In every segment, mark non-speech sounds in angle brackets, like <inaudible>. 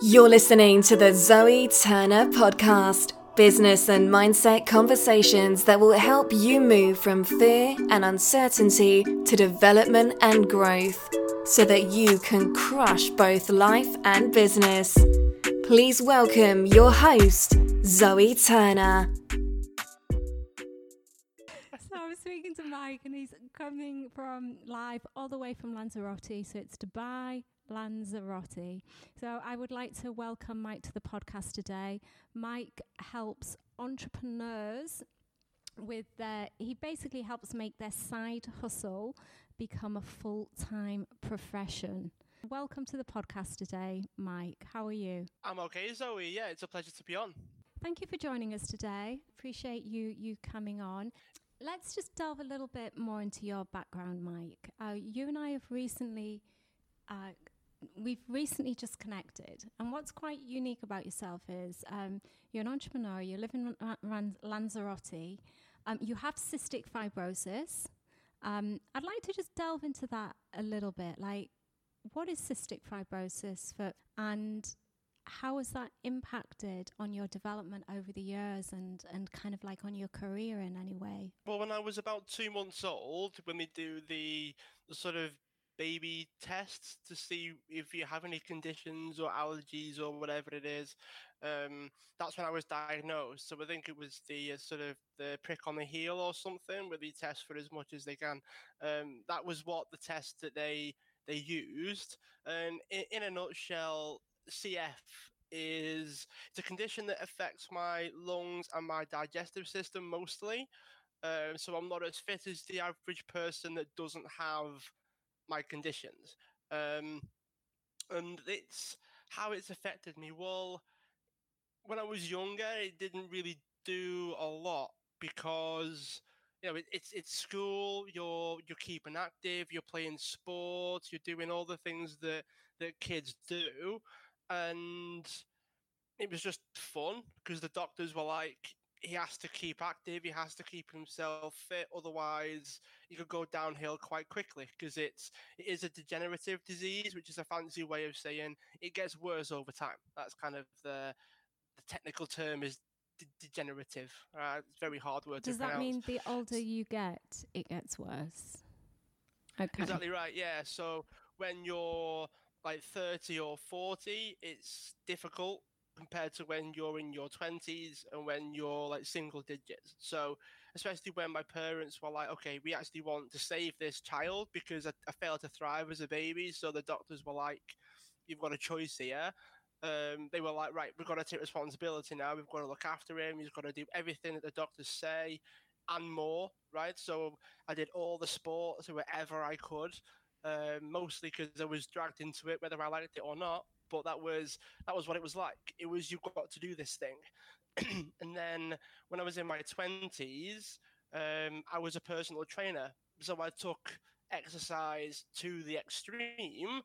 You're listening to the Zoe Turner Podcast business and mindset conversations that will help you move from fear and uncertainty to development and growth so that you can crush both life and business. Please welcome your host, Zoe Turner. So I was speaking to Mike, and he's coming from live all the way from Lanzarote. So it's Dubai, Lanzarote. So I would like to welcome Mike to the podcast today. Mike helps entrepreneurs with their, he basically helps make their side hustle become a full time profession. Welcome to the podcast today, Mike. How are you? I'm okay, Zoe. Yeah, it's a pleasure to be on. Thank you for joining us today. Appreciate you you coming on. Let's just delve a little bit more into your background, Mike. Uh, you and I have recently uh, we've recently just connected, and what's quite unique about yourself is um, you're an entrepreneur. You live in Lanzarote. Um, you have cystic fibrosis. Um, I'd like to just delve into that a little bit. Like, what is cystic fibrosis for, and how has that impacted on your development over the years and, and kind of like on your career in any way? Well, when I was about two months old, when we do the, the sort of baby tests to see if you have any conditions or allergies or whatever it is. Um, that's when I was diagnosed. So I think it was the uh, sort of the prick on the heel or something, where they test for as much as they can. Um, that was what the test that they they used. And in, in a nutshell, CF is it's a condition that affects my lungs and my digestive system mostly. Um, so I'm not as fit as the average person that doesn't have my conditions. Um, and it's how it's affected me. Well, when I was younger, it didn't really do a lot because you know it, it's it's school. You're you're keeping active. You're playing sports. You're doing all the things that that kids do, and it was just fun because the doctors were like, he has to keep active. He has to keep himself fit. Otherwise, he could go downhill quite quickly because it's it is a degenerative disease, which is a fancy way of saying it gets worse over time. That's kind of the the technical term is de- degenerative. Uh, it's very hard word Does to that pronounce. mean the older you get, it gets worse? Okay. Exactly right. Yeah. So when you're like 30 or 40, it's difficult compared to when you're in your 20s and when you're like single digits. So, especially when my parents were like, okay, we actually want to save this child because I, I failed to thrive as a baby. So the doctors were like, you've got a choice here. Um, they were like, right, we've got to take responsibility now. We've got to look after him. He's got to do everything that the doctors say and more, right? So I did all the sports wherever I could, um, mostly because I was dragged into it, whether I liked it or not but that was that was what it was like. It was you've got to do this thing. <clears throat> and then when I was in my twenties, um, I was a personal trainer, so I took exercise to the extreme,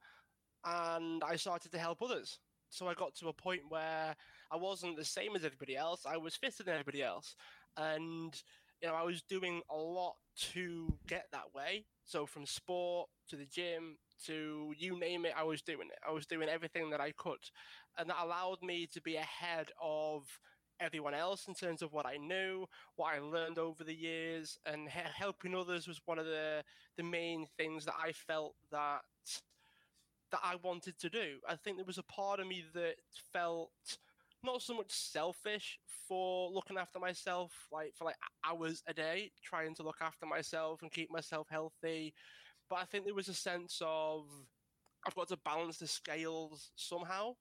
and I started to help others. So I got to a point where I wasn't the same as everybody else. I was fitter than everybody else, and you know I was doing a lot to get that way. So from sport to the gym to you name it, I was doing it. I was doing everything that I could. And that allowed me to be ahead of everyone else in terms of what I knew, what I learned over the years, and he- helping others was one of the the main things that I felt that that I wanted to do. I think there was a part of me that felt not so much selfish for looking after myself, like for like hours a day, trying to look after myself and keep myself healthy, but I think there was a sense of I've got to balance the scales somehow.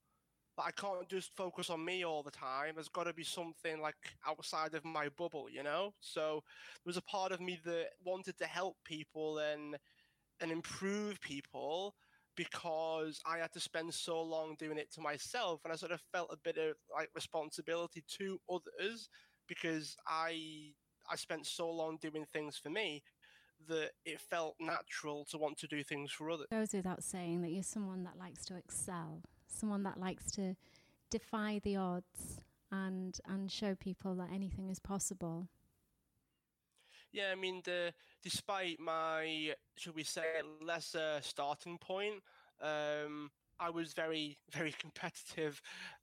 But I can't just focus on me all the time. There's got to be something like outside of my bubble, you know. So there was a part of me that wanted to help people and and improve people because I had to spend so long doing it to myself, and I sort of felt a bit of like responsibility to others because I I spent so long doing things for me that it felt natural to want to do things for others. It goes without saying that you're someone that likes to excel, someone that likes to defy the odds and and show people that anything is possible. Yeah, I mean, the, despite my, should we say, lesser starting point, um, I was very, <laughs> very competitive.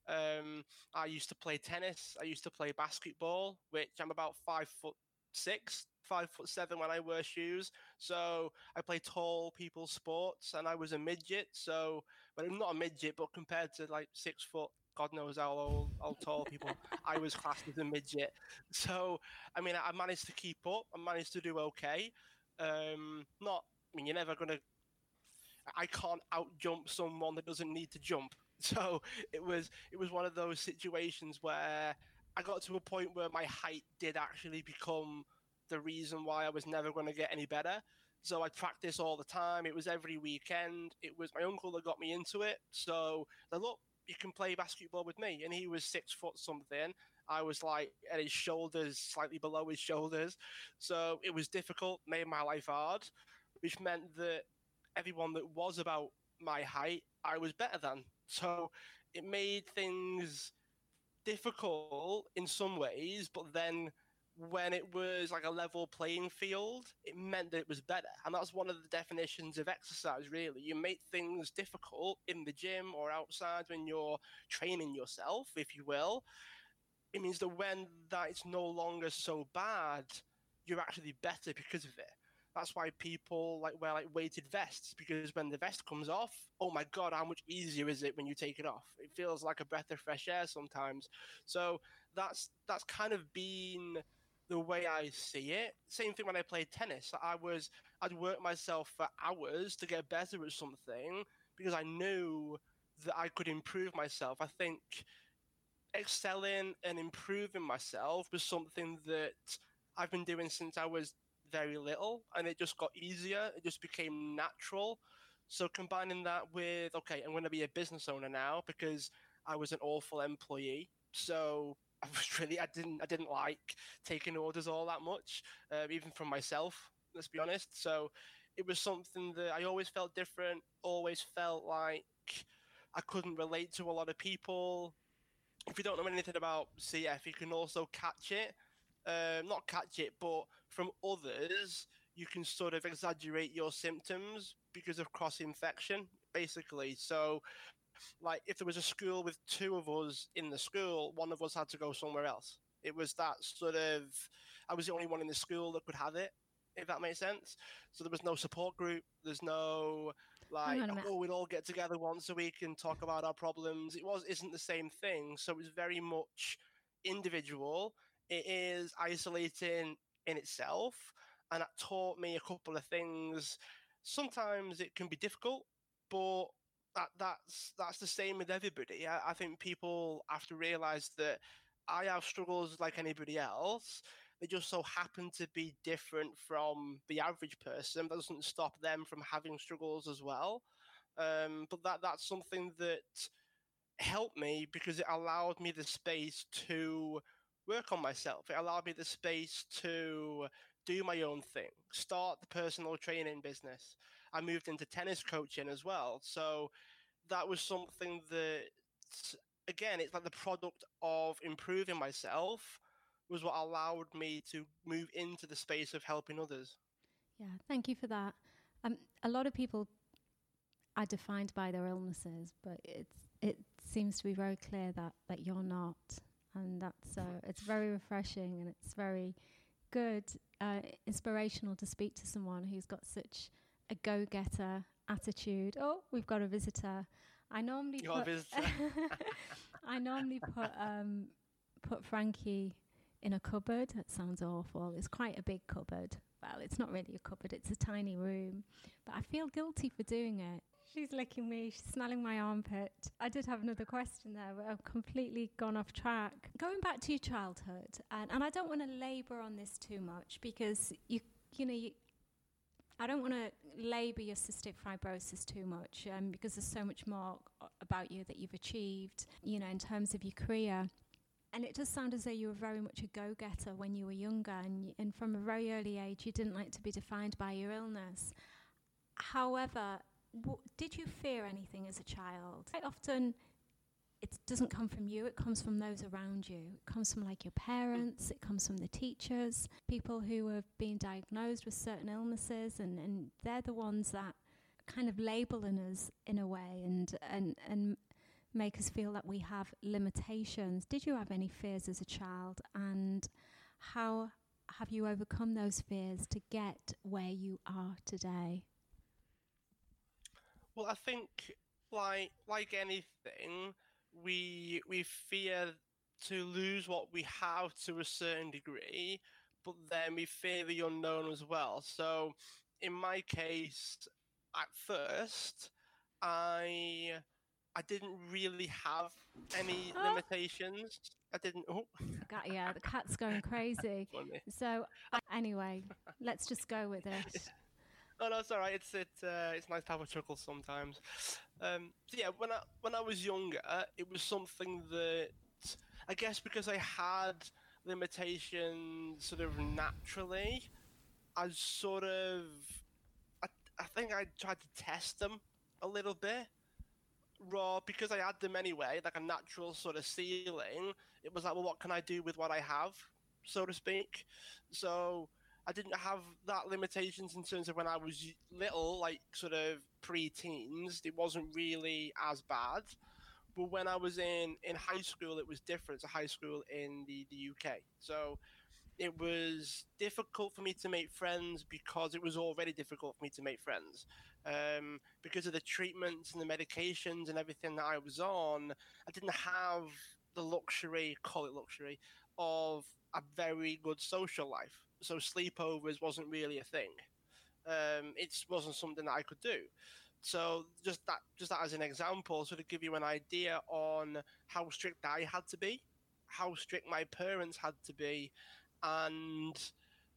Um, I used to play tennis. I used to play basketball, which I'm about five foot six, five foot seven when I wear shoes. So I play tall people sports, and I was a midget. So, but I'm not a midget, but compared to like six foot, God knows how old, how tall people, I was classed as a midget. So, I mean, I managed to keep up. I managed to do okay. Um, not, I mean, you're never gonna. I can't out jump someone that doesn't need to jump. <laughs> So it was it was one of those situations where I got to a point where my height did actually become the reason why I was never going to get any better. So I practiced all the time. It was every weekend. It was my uncle that got me into it. So like, look, you can play basketball with me. And he was six foot something. I was like at his shoulders, slightly below his shoulders. So it was difficult, made my life hard, which meant that everyone that was about my height, I was better than. So it made things difficult in some ways, but then when it was like a level playing field, it meant that it was better. And that's one of the definitions of exercise, really. You make things difficult in the gym or outside when you're training yourself, if you will. It means that when that it's no longer so bad, you're actually better because of it. That's why people like wear like weighted vests because when the vest comes off, oh my god, how much easier is it when you take it off? It feels like a breath of fresh air sometimes. So that's that's kind of been the way I see it. Same thing when I played tennis. I was I'd work myself for hours to get better at something because I knew that I could improve myself. I think excelling and improving myself was something that I've been doing since I was very little and it just got easier. It just became natural. So combining that with, okay, I'm going to be a business owner now because I was an awful employee. So <laughs> I was really, I didn't, I didn't like taking orders all that much, uh, even from myself. Let's be honest. So it was something that I always felt different. Always felt like I couldn't relate to a lot of people. If you don't know anything about CF, you can also catch it um, not catch it, but from others, you can sort of exaggerate your symptoms because of cross infection, basically. So, like, if there was a school with two of us in the school, one of us had to go somewhere else. It was that sort of, I was the only one in the school that could have it, if that makes sense. So there was no support group. There's no like oh we'd all get together once a week and talk about our problems. It was isn't the same thing. So it was very much individual it is isolating in itself, and that taught me a couple of things. Sometimes it can be difficult, but that that's that's the same with everybody. I, I think people have to realize that I have struggles like anybody else. They just so happen to be different from the average person. That doesn't stop them from having struggles as well. Um, but that that's something that helped me because it allowed me the space to work on myself. It allowed me the space to do my own thing, start the personal training business. I moved into tennis coaching as well. So that was something that, again, it's like the product of improving myself was what allowed me to move into the space of helping others. Yeah, thank you for that. Um, a lot of people are defined by their illnesses, but it's it seems to be very clear that that you're not and that's uh, <laughs> it's very refreshing and it's very good, uh, inspirational to speak to someone who's got such a go-getter attitude. Oh, we've got a visitor. I normally put <laughs> I normally put um, put Frankie in a cupboard. That sounds awful. It's quite a big cupboard. Well, it's not really a cupboard. It's a tiny room, but I feel guilty for doing it She's licking me. She's smelling my armpit. I did have another question there, but I've completely gone off track. Going back to your childhood, and, and I don't want to labour on this too much because you, you know, you, I don't want to labour your cystic fibrosis too much um, because there's so much more about you that you've achieved, you know, in terms of your career. And it does sound as though you were very much a go getter when you were younger, and, and from a very early age, you didn't like to be defined by your illness. However, w- did you fear anything as a child? Quite often, it doesn't come from you, it comes from those around you. It comes from like your parents, it comes from the teachers, people who have been diagnosed with certain illnesses, and, and they're the ones that kind of labeling us in a way and and and make us feel that we have limitations. Did you have any fears as a child and how have you overcome those fears to get where you are today? Well, I think like like anything, we we fear to lose what we have to a certain degree, but then we fear the unknown as well. So, in my case, at first, I I didn't really have any oh. <gasps> limitations. I didn't. Oh. Yeah, the <laughs> cat's going crazy. so anyway, let's just go with it. <laughs> Oh no, it's all right. It's it's uh, it's nice to have a chuckle sometimes. Um, so yeah, when I when I was younger, it was something that I guess because I had limitations sort of naturally, I sort of I, I think I tried to test them a little bit. Raw because I had them anyway, like a natural sort of ceiling. It was like, well, what can I do with what I have, so to speak? So I didn't have that limitations in terms of when I was little, like sort of pre-teens. It wasn't really as bad. But when I was in, in high school, it was different. A high school in the, the UK. So it was difficult for me to make friends because it was already difficult for me to make friends. Um, because of the treatments and the medications and everything that I was on, I didn't have the luxury, call it luxury, of a very good social life so sleepovers wasn't really a thing. Um, it wasn't something that I could do. So just that, just that as an example, sort of give you an idea on how strict I had to be, how strict my parents had to be, and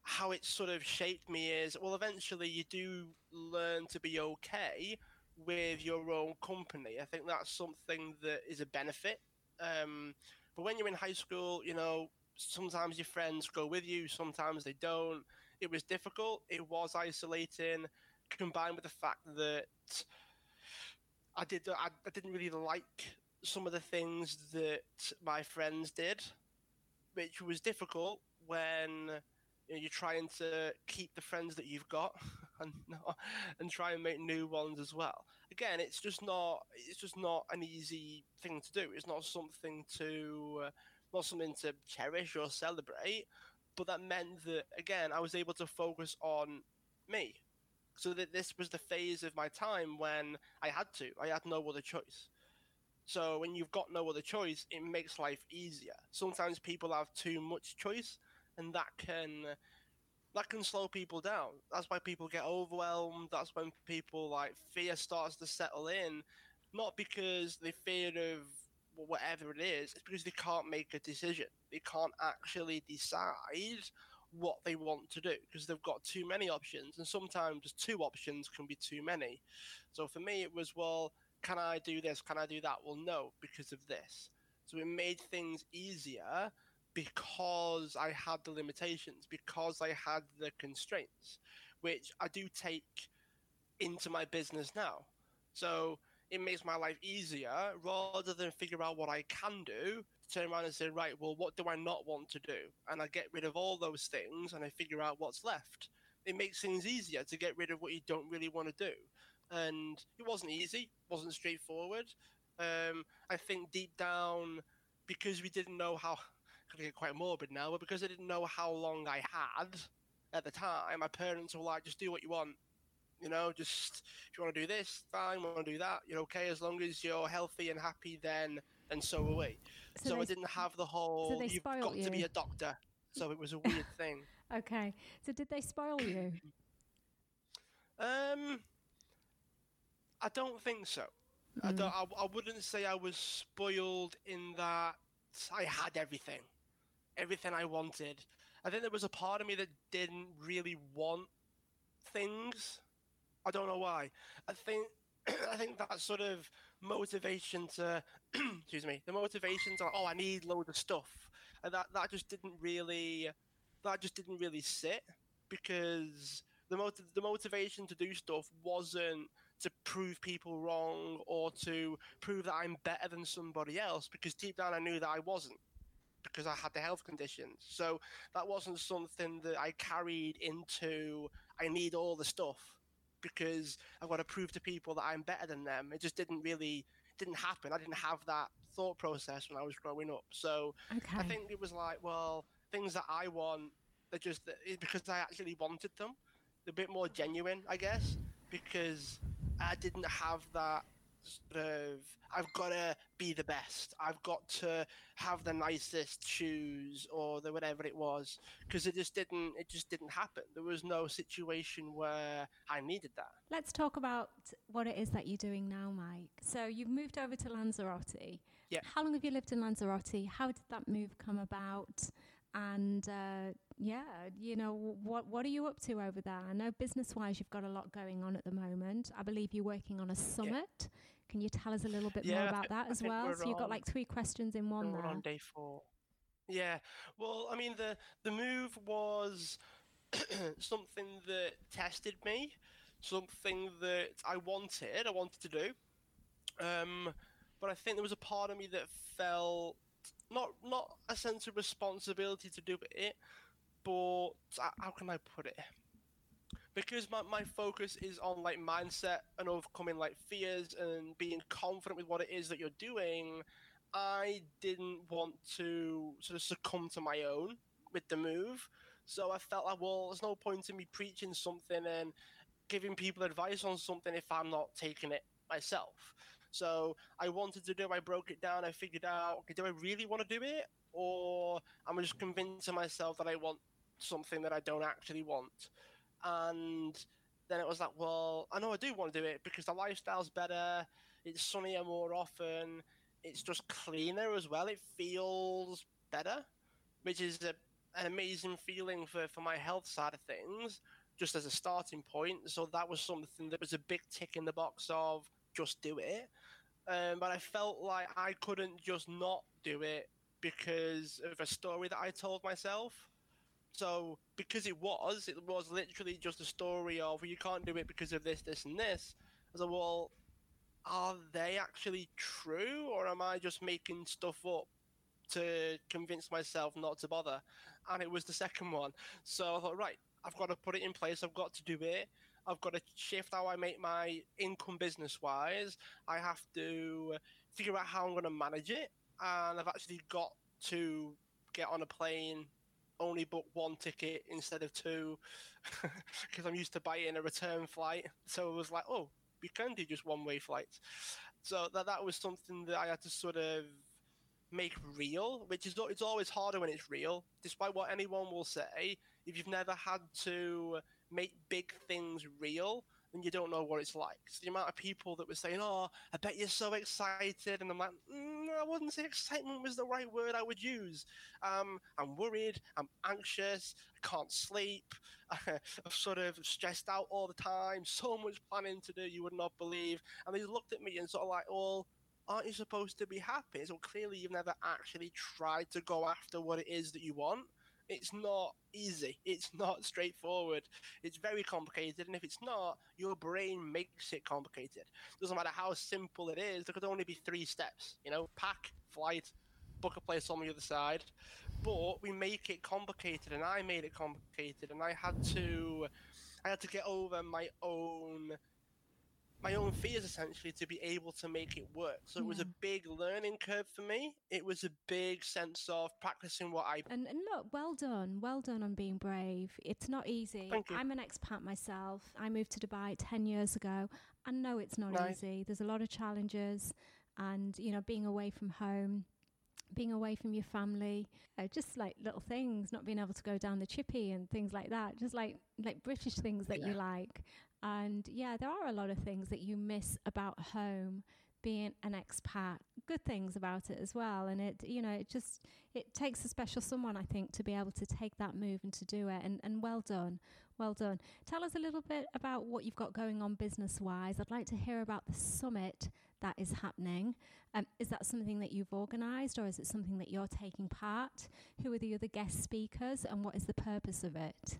how it sort of shaped me is well. Eventually, you do learn to be okay with your own company. I think that's something that is a benefit. Um, but when you're in high school, you know, sometimes your friends go with you, sometimes they don't. It was difficult. It was isolating, combined with the fact that I did I, I didn't really like some of the things that my friends did, which was difficult when you know, you're trying to keep the friends that you've got <laughs> and and try and make new ones as well. Again, it's just not it's just not an easy thing to do. It's not something to uh, not something to cherish or celebrate, but that meant that again I was able to focus on me. So that this was the phase of my time when I had to. I had no other choice. So when you've got no other choice, it makes life easier. Sometimes people have too much choice, and that can that can slow people down. That's why people get overwhelmed. That's when people like fear starts to settle in, not because they fear of whatever it is, it's because they can't make a decision. They can't actually decide what they want to do because they've got too many options, and sometimes two options can be too many. So for me, it was well, can I do this? Can I do that? Well, no, because of this. So it made things easier because I had the limitations, because I had the constraints, which I do take into my business now. So it makes my life easier rather than figure out what I can do. Turn around and say, right, well, what do I not want to do? And I get rid of all those things and I figure out what's left. It makes things easier to get rid of what you don't really want to do. And it wasn't easy, wasn't straightforward. Um, I think deep down, because we didn't know how, <laughs> going to get quite morbid now, but because I didn't know how long I had at the time, my parents were like, just do what you want you know, just if you want to do this, fine. Want to do that? You're okay as long as you're healthy and happy. Then and so are we. So, so I didn't have the whole. So you've got you. to be a doctor. So it was a weird <laughs> thing. Okay. So did they spoil you? um, I don't think so. Mm. I don't. I, I wouldn't say I was spoiled in that I had everything, everything I wanted. I think there was a part of me that didn't really want things. I don't know why. I think <clears throat> I think that sort of motivation to <clears throat> excuse me, the motivation to oh I need loads of stuff, and that that just didn't really that just didn't really sit because the motiv- the motivation to do stuff wasn't to prove people wrong or to prove that I'm better than somebody else because deep down I knew that I wasn't because I had the health conditions. So that wasn't something that I carried into I need all the stuff because I've got to prove to people that I'm better than them. It just didn't really didn't happen. I didn't have that thought process when I was growing up. So Okay. I think it was like, well, things that I want, they're just it's because I actually wanted them. They're a bit more genuine, I guess, because I didn't have that sort of. I've got to be the best. I've got to have the nicest shoes or the whatever it was, because it just didn't. It just didn't happen. There was no situation where I needed that. Let's talk about what it is that you're doing now, Mike. So you've moved over to Lanzarote. Yeah. How long have you lived in Lanzarote? How did that move come about? And uh, yeah, you know, what what are you up to over there? I know business-wise, you've got a lot going on at the moment. I believe you're working on a summit. Can you tell us a little bit more Yeah, I about that as well? So you've got like three questions in one we're there. on day four. Yeah. Well, I mean, the the move was <clears throat> something that tested me, something that I wanted, I wanted to do. Um, but I think there was a part of me that felt not not a sense of responsibility to do it, but h- how can I put it? Because my, my focus is on like mindset and overcoming like fears and being confident with what it is that you're doing, I didn't want to sort of succumb to my own with the move. So I felt like, well, there's no point in me preaching something and giving people advice on something if I'm not taking it myself. So I wanted to do. I broke it down. I figured out, okay, do I really want to do it, or am I just convincing myself that I want something that I don't actually want? And then it was like, well, I know I do want to do it because the lifestyle's better. It's sunnier more often. It's just cleaner as well. It feels better, which is a, an amazing feeling for, for my health side of things, just as a starting point. So that was something that was a big tick in the box of just do it. Um, but I felt like I couldn't just not do it because of a story that I told myself. So because it was, it was literally just a story of you can't do it because of this, this, and this. I was like, well, are they actually true, or am I just making stuff up to convince myself not to bother? And it was the second one. So I thought, right, I've got to put it in place. I've got to do it. I've got to shift how I make my income business wise. I have to figure out how I'm going to manage it. And I've actually got to get on a plane, only book one ticket instead of two, <laughs> because I'm used to buying a return flight. So it was like, oh, we can do just one way flights. So that that was something that I had to sort of make real, which is it's always harder when it's real. Despite what anyone will say, if you've never had to make big things real, then you don't know what it's like. So the amount of people that were saying, "Oh, I bet you're so excited," and I'm like, mm, "I wouldn't say excitement was the right word I would use. Um, I'm worried. I'm anxious. I can't sleep. <laughs> I'm sort of stressed out all the time. So much planning to do, you would not believe." And they looked at me and sort of like, "Well." Aren't you supposed to be happy? So clearly, you've never actually tried to go after what it is that you want it's not easy. It's not straightforward. It's very complicated, and if it's not, your brain makes it complicated. Doesn't matter how simple it is. There could only be three steps. You know, pack, flight, book a place on the other side. But we make it complicated, and I made it complicated, and I had to, I had to get over my own my own fears essentially to be able to make it work. So it was a big learning curve for me. It was a big sense of practicing what I And, and look, well done, well done on being brave. It's not easy. Thank you. I'm an expat myself. I moved to Dubai 10 years ago. I know it's not Nice. easy. There's a lot of challenges, and you know, being away from home, being away from your family, uh, just like little things, not being able to go down the chippy and things like that, just like like British things that you like. And yeah, there are a lot of things that you miss about home being an expat good things about it as well. And it you know it just it takes a special someone i think to be able to take that move and to do it. And and well done well done tell us a little bit about what you've got going on business wise i'd like to hear about the summit that is happening um, is that something that you've organized or is it something that you're taking part who are the other guest speakers and what is the purpose of it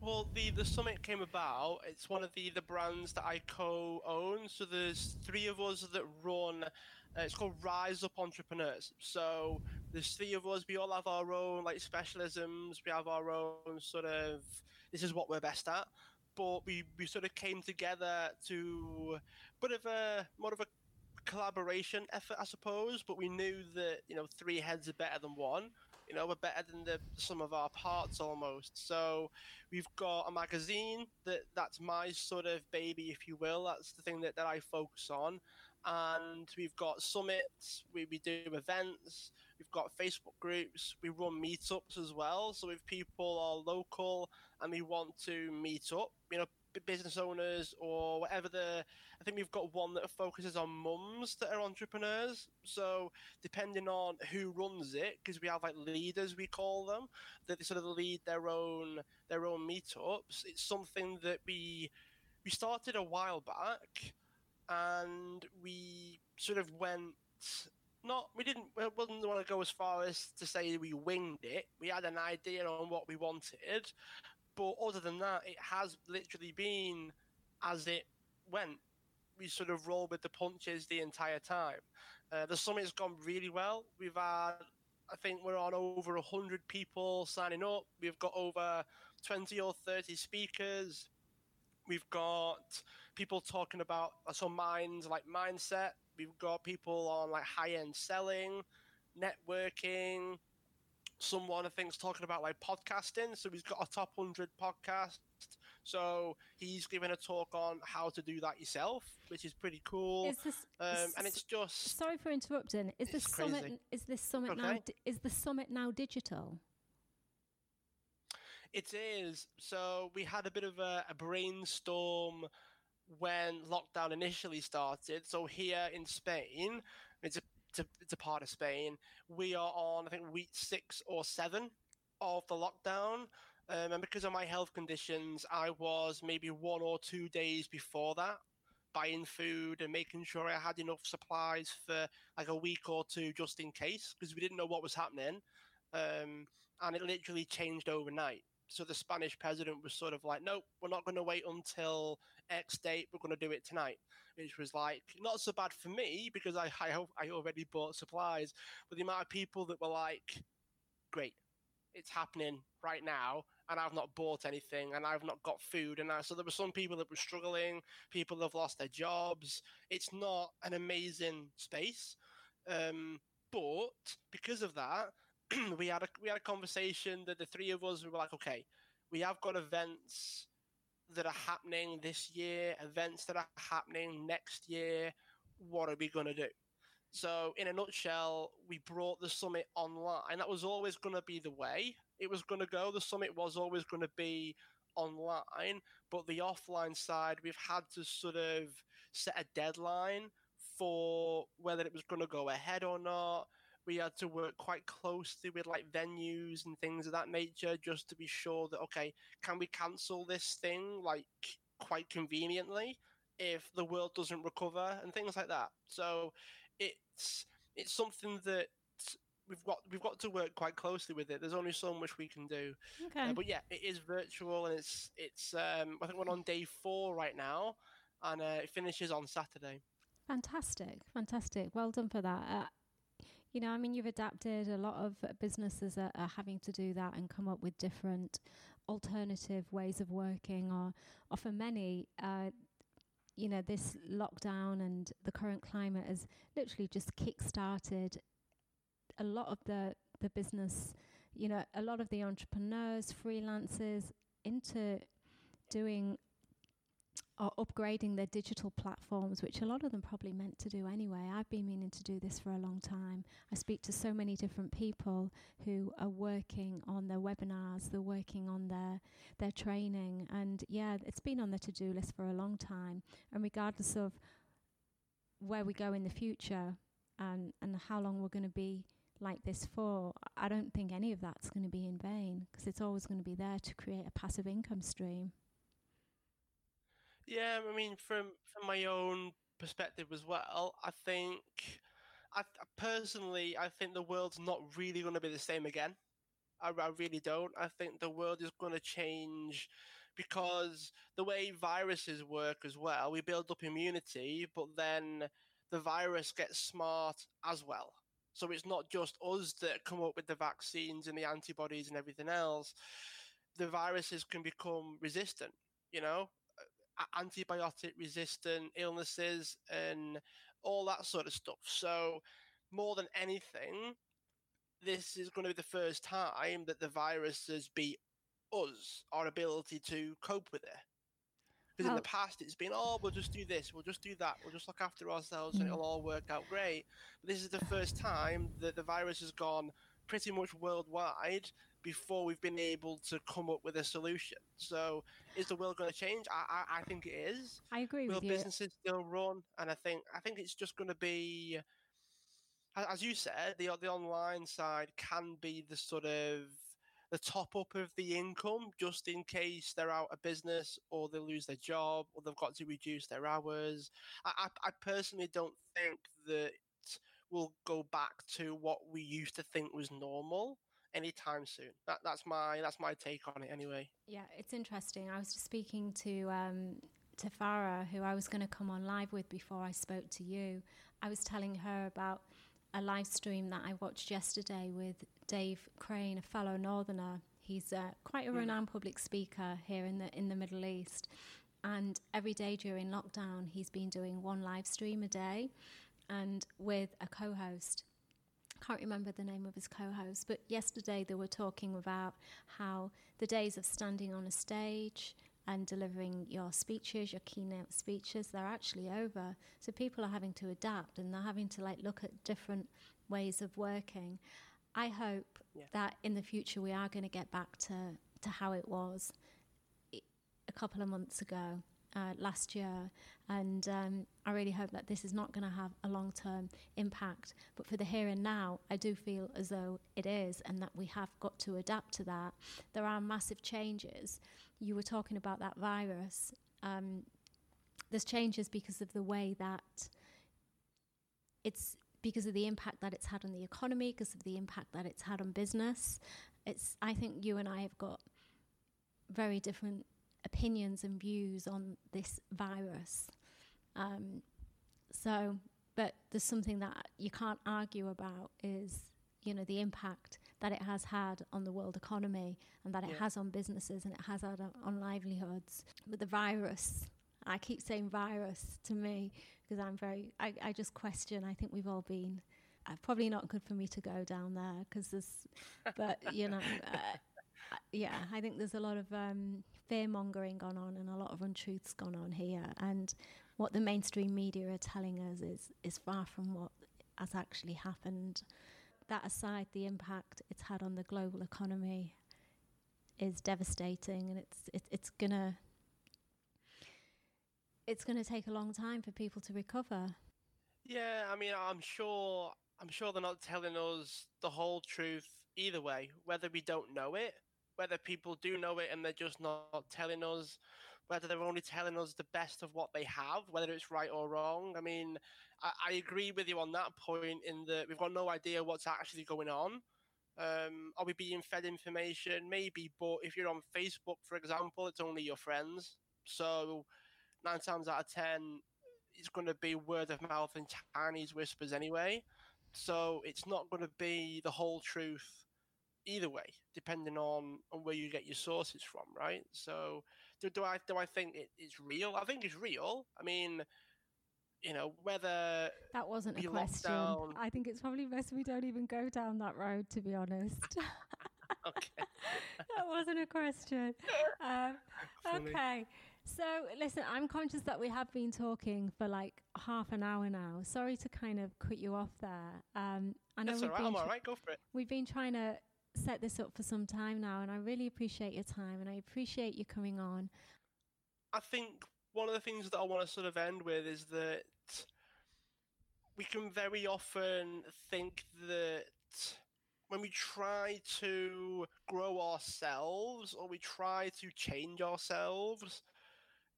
Well, the the summit came about. It's one of the the brands that I co-own. So there's three of us that run. Uh, it's called Rise Up Entrepreneurs. So there's three of us. We all have our own like specialisms. We have our own sort of. This is what we're best at. but we, we sort of came together to bit of a more of a collaboration effort, I suppose. But we knew that you know three heads are better than one. You know, we're better than the sum of our parts almost. So we've got a magazine that that's my sort of baby, if you will. That's the thing that, that I focus on. And we've got summits, we, we do events, we've got Facebook groups, we run meetups as well. So if people are local and they want to meet up, you know, business owners or whatever the I think we've got one that focuses on mums that are entrepreneurs. So depending on who runs it, because we have like leaders we call them, that they sort of lead their own their own meetups. It's something that we we started a while back, and we sort of went. Not we didn't we wouldn't want to go as far as to say we winged it. We had an idea on what we wanted, but other than that, it has literally been as it went we sort of rolled with the punches the entire time. Uh, the summit's gone really well. We've had, I think we're on over 100 people signing up. We've got over 20 or 30 speakers. We've got people talking about some minds like mindset. We've got people on like high end selling, networking. Someone I think is talking about like podcasting. So he's got a top 100 podcast so he's giving a talk on how to do that yourself, which is pretty cool. Is this, um, and it's just sorry for interrupting. Is this crazy. summit? Is this summit okay. now? Is the summit now digital? It is. So we had a bit of a, a brainstorm when lockdown initially started. So here in Spain, it's a, it's a, it's a part of Spain. We are on I think week six or seven of the lockdown. Um, and because of my health conditions, I was maybe one or two days before that buying food and making sure I had enough supplies for like a week or two just in case because we didn't know what was happening. Um, and it literally changed overnight. So the Spanish president was sort of like, nope, we're not going to wait until X date. We're going to do it tonight, which was like not so bad for me because I, I, I already bought supplies. But the amount of people that were like, great, it's happening right now and I've not bought anything and I've not got food. And I, so there were some people that were struggling, people have lost their jobs. It's not an amazing space. Um, but because of that, <clears throat> we had a we had a conversation that the three of us were like, okay, we have got events that are happening this year, events that are happening next year. What are we going to do? So, in a nutshell, we brought the summit online. That was always going to be the way it was going to go. The summit was always going to be online, but the offline side, we've had to sort of set a deadline for whether it was going to go ahead or not. We had to work quite closely with like venues and things of that nature just to be sure that, okay, can we cancel this thing like quite conveniently if the world doesn't recover and things like that. So it's it's something that we've got we've got to work quite closely with it. There's only so much we can do. Okay. Uh, but yeah, it is virtual and it's it's um, I think we're on day four right now, and uh, it finishes on Saturday. Fantastic, fantastic. Well done for that. Uh, you know, I mean, you've adapted. A lot of businesses are, are having to do that and come up with different alternative ways of working, or, or for many, uh, you know, this lockdown and the current climate has literally just kick-started a lot of the, the business, you know, a lot of the entrepreneurs, freelancers into doing or upgrading their digital platforms, which a lot of them probably meant to do anyway. I've been meaning to do this for a long time. I speak to so many different people who are working on their webinars, they're working on their their training, and yeah, it's been on the to do list for a long time. And regardless of where we go in the future and and how long we're going to be like this for, I don't think any of that's going to be in vain because it's always going to be there to create a passive income stream. Yeah, I mean, from from my own perspective as well, I think, I personally, I think the world's not really going to be the same again. I, I really don't. I think the world is going to change because the way viruses work as well, we build up immunity, but then the virus gets smart as well. So it's not just us that come up with the vaccines and the antibodies and everything else. The viruses can become resistant you know, antibiotic resistant illnesses and all that sort of stuff. So, more than anything, this is going to be the first time that the virus has beat us, our ability to cope with it. Because in the past, it's been, oh, we'll just do this, we'll just do that, we'll just look after ourselves mm. and it'll all work out great. But this is the first time that the virus has gone pretty much worldwide before we've been able to come up with a solution. So, is the world going to change? I, I, I think it is. I agree Will with you. businesses still run? And I think I think it's just going to be, as you said, the the online side can be the sort of the top up of the income just in case they're out of business or they lose their job or they've got to reduce their hours. I, I, I personally don't think that we'll go back to what we used to think was normal anytime soon. That that's my that's my take on it anyway. Yeah, it's interesting. I was just speaking to um, to Farah, who I was going to come on live with before I spoke to you. I was telling her about a live stream that I watched yesterday with Dave Crane, a fellow Northerner. He's uh, quite a hmm. renowned public speaker here in the in the Middle East, and every day during lockdown, he's been doing one live stream a day, and with a co-host. Can't remember the name of his co-host, but yesterday they were talking about how the days of standing on a stage and delivering your speeches, your keynote speeches, they're actually over. So people are having to adapt and they're having to like look at different ways of working. I hope yeah. that in the future we are going to get back to, to how it was a couple of months ago. Uh, last year, and um, I really hope that this is not going to have a long term impact. But for the here and now, I do feel as though it is, and that we have got to adapt to that. There are massive changes. You were talking about that virus. Um, there's changes because of the way that it's because of the impact that it's had on the economy, because of the impact that it's had on business. It's I think you and I have got very different opinions and views on this virus. Um, so, but there's something that you can't argue about is you know the impact that it has had on the world economy and that it has on businesses and it has had on, on livelihoods. But the virus, I keep saying virus to me because I'm very, I, I just question. I think we've all been. Uh, probably not good for me to go down there because there's, but you know, <laughs> uh, yeah, I think there's a lot of um, fear mongering gone on and a lot of untruths gone on here. And what the mainstream media are telling us is is far from what has actually happened. That aside, the impact it's had on the global economy is devastating, and it's it, it's gonna it's to take a long time for people to recover. Yeah, I mean, I'm sure. I'm sure they're not telling us the whole truth either way. Whether we don't know it, whether people do know it and they're just not telling us, whether they're only telling us the best of what they have, whether it's right or wrong. I mean, I, I agree with you on that point. In that we've got no idea what's actually going on. Um, are we being fed information? Maybe, but if you're on Facebook, for example, it's only your friends. So nine times out of ten, it's going to be word of mouth and Chinese whispers anyway. So it's not going to be the whole truth either way, depending on, on where you get your sources from, right? So do, do I do I think it, it's real? I think it's real. I mean, you know, whether that wasn't a question. Down... I think it's probably best we don't even go down that road, to be honest. <laughs> okay, <laughs> that wasn't a question. <laughs> Um, okay. So, listen, I'm conscious that we have been talking for like half an hour now. Sorry to kind of cut you off there. Um, I know That's all right. I'm all right. Go for it. We've been trying to set this up for some time now, and I really appreciate your time and I appreciate you coming on. I think one of the things that I want to sort of end with is that we can very often think that when we try to grow ourselves or we try to change ourselves,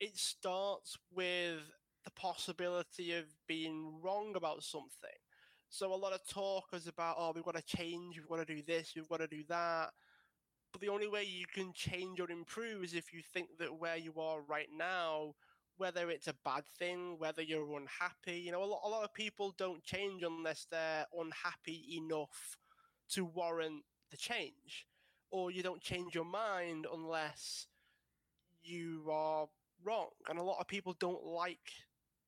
it starts with the possibility of being wrong about something. So a lot of talk is about, oh, we've got to change, we've got to do this, we've got to do that. But the only way you can change or improve is if you think that where you are right now, whether it's a bad thing, whether you're unhappy, you know, a lot, a lot of people don't change unless they're unhappy enough to warrant the change. Or you don't change your mind unless you are wrong. And a lot of people don't like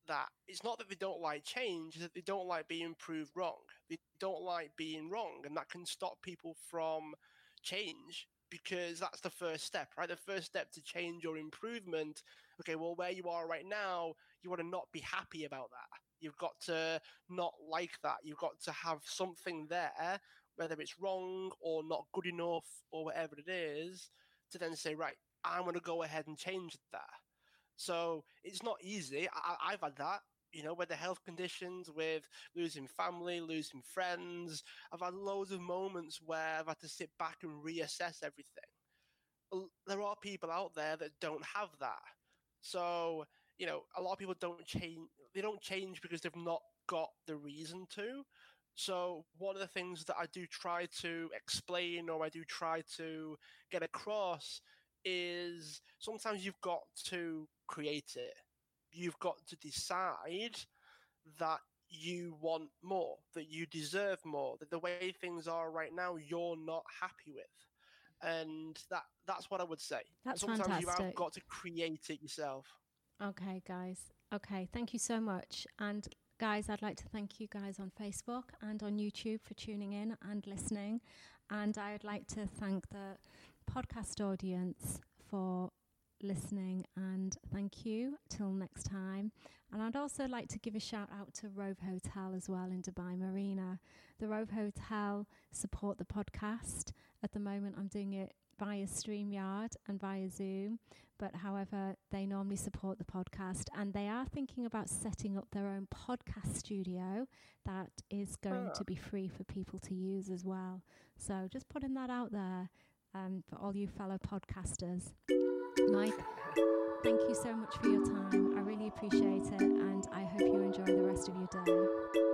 that. It's not that they don't like change, it's that they don't like being proved wrong. They don't like being wrong, and that can stop people from change because that's the first step, right? The first step to change or improvement. Okay, well, where you are right now, you want to not be happy about that. You've got to not like that. You've got to have something there, whether it's wrong or not good enough or whatever it is, to then say, right, I'm going to go ahead and change that. So it's not easy. I, have had that, you know, with the health conditions, with losing family, losing friends. I've had loads of moments where I've had to sit back and reassess everything. There are people out there that don't have that. So, you know, a lot of people don't change. They don't change because they've not got the reason to. So, one of the things that I do try to explain or I do try to get across is sometimes you've got to create it. You've got to decide that you want more, that you deserve more, that the way things are right now, you're not happy with. And that that's what I would say. That's Sometimes fantastic. you have got to create it yourself. Okay, guys. Okay, thank you so much. And guys, I'd like to thank you guys on Facebook and on YouTube for tuning in and listening. And I would like to thank the podcast audience for listening and thank you. Till next time. And I'd also like to give a shout out to Rove Hotel as well in Dubai Marina. The Rove Hotel support the podcast. At the moment I'm doing it via StreamYard and via Zoom but however they normally support the podcast and they are thinking about setting up their own podcast studio that is going to be free for people to use as well. So just putting that out there um, for all you fellow podcasters. Mike, thank you so much for your time. I really appreciate it, and I hope you enjoy the rest of your day.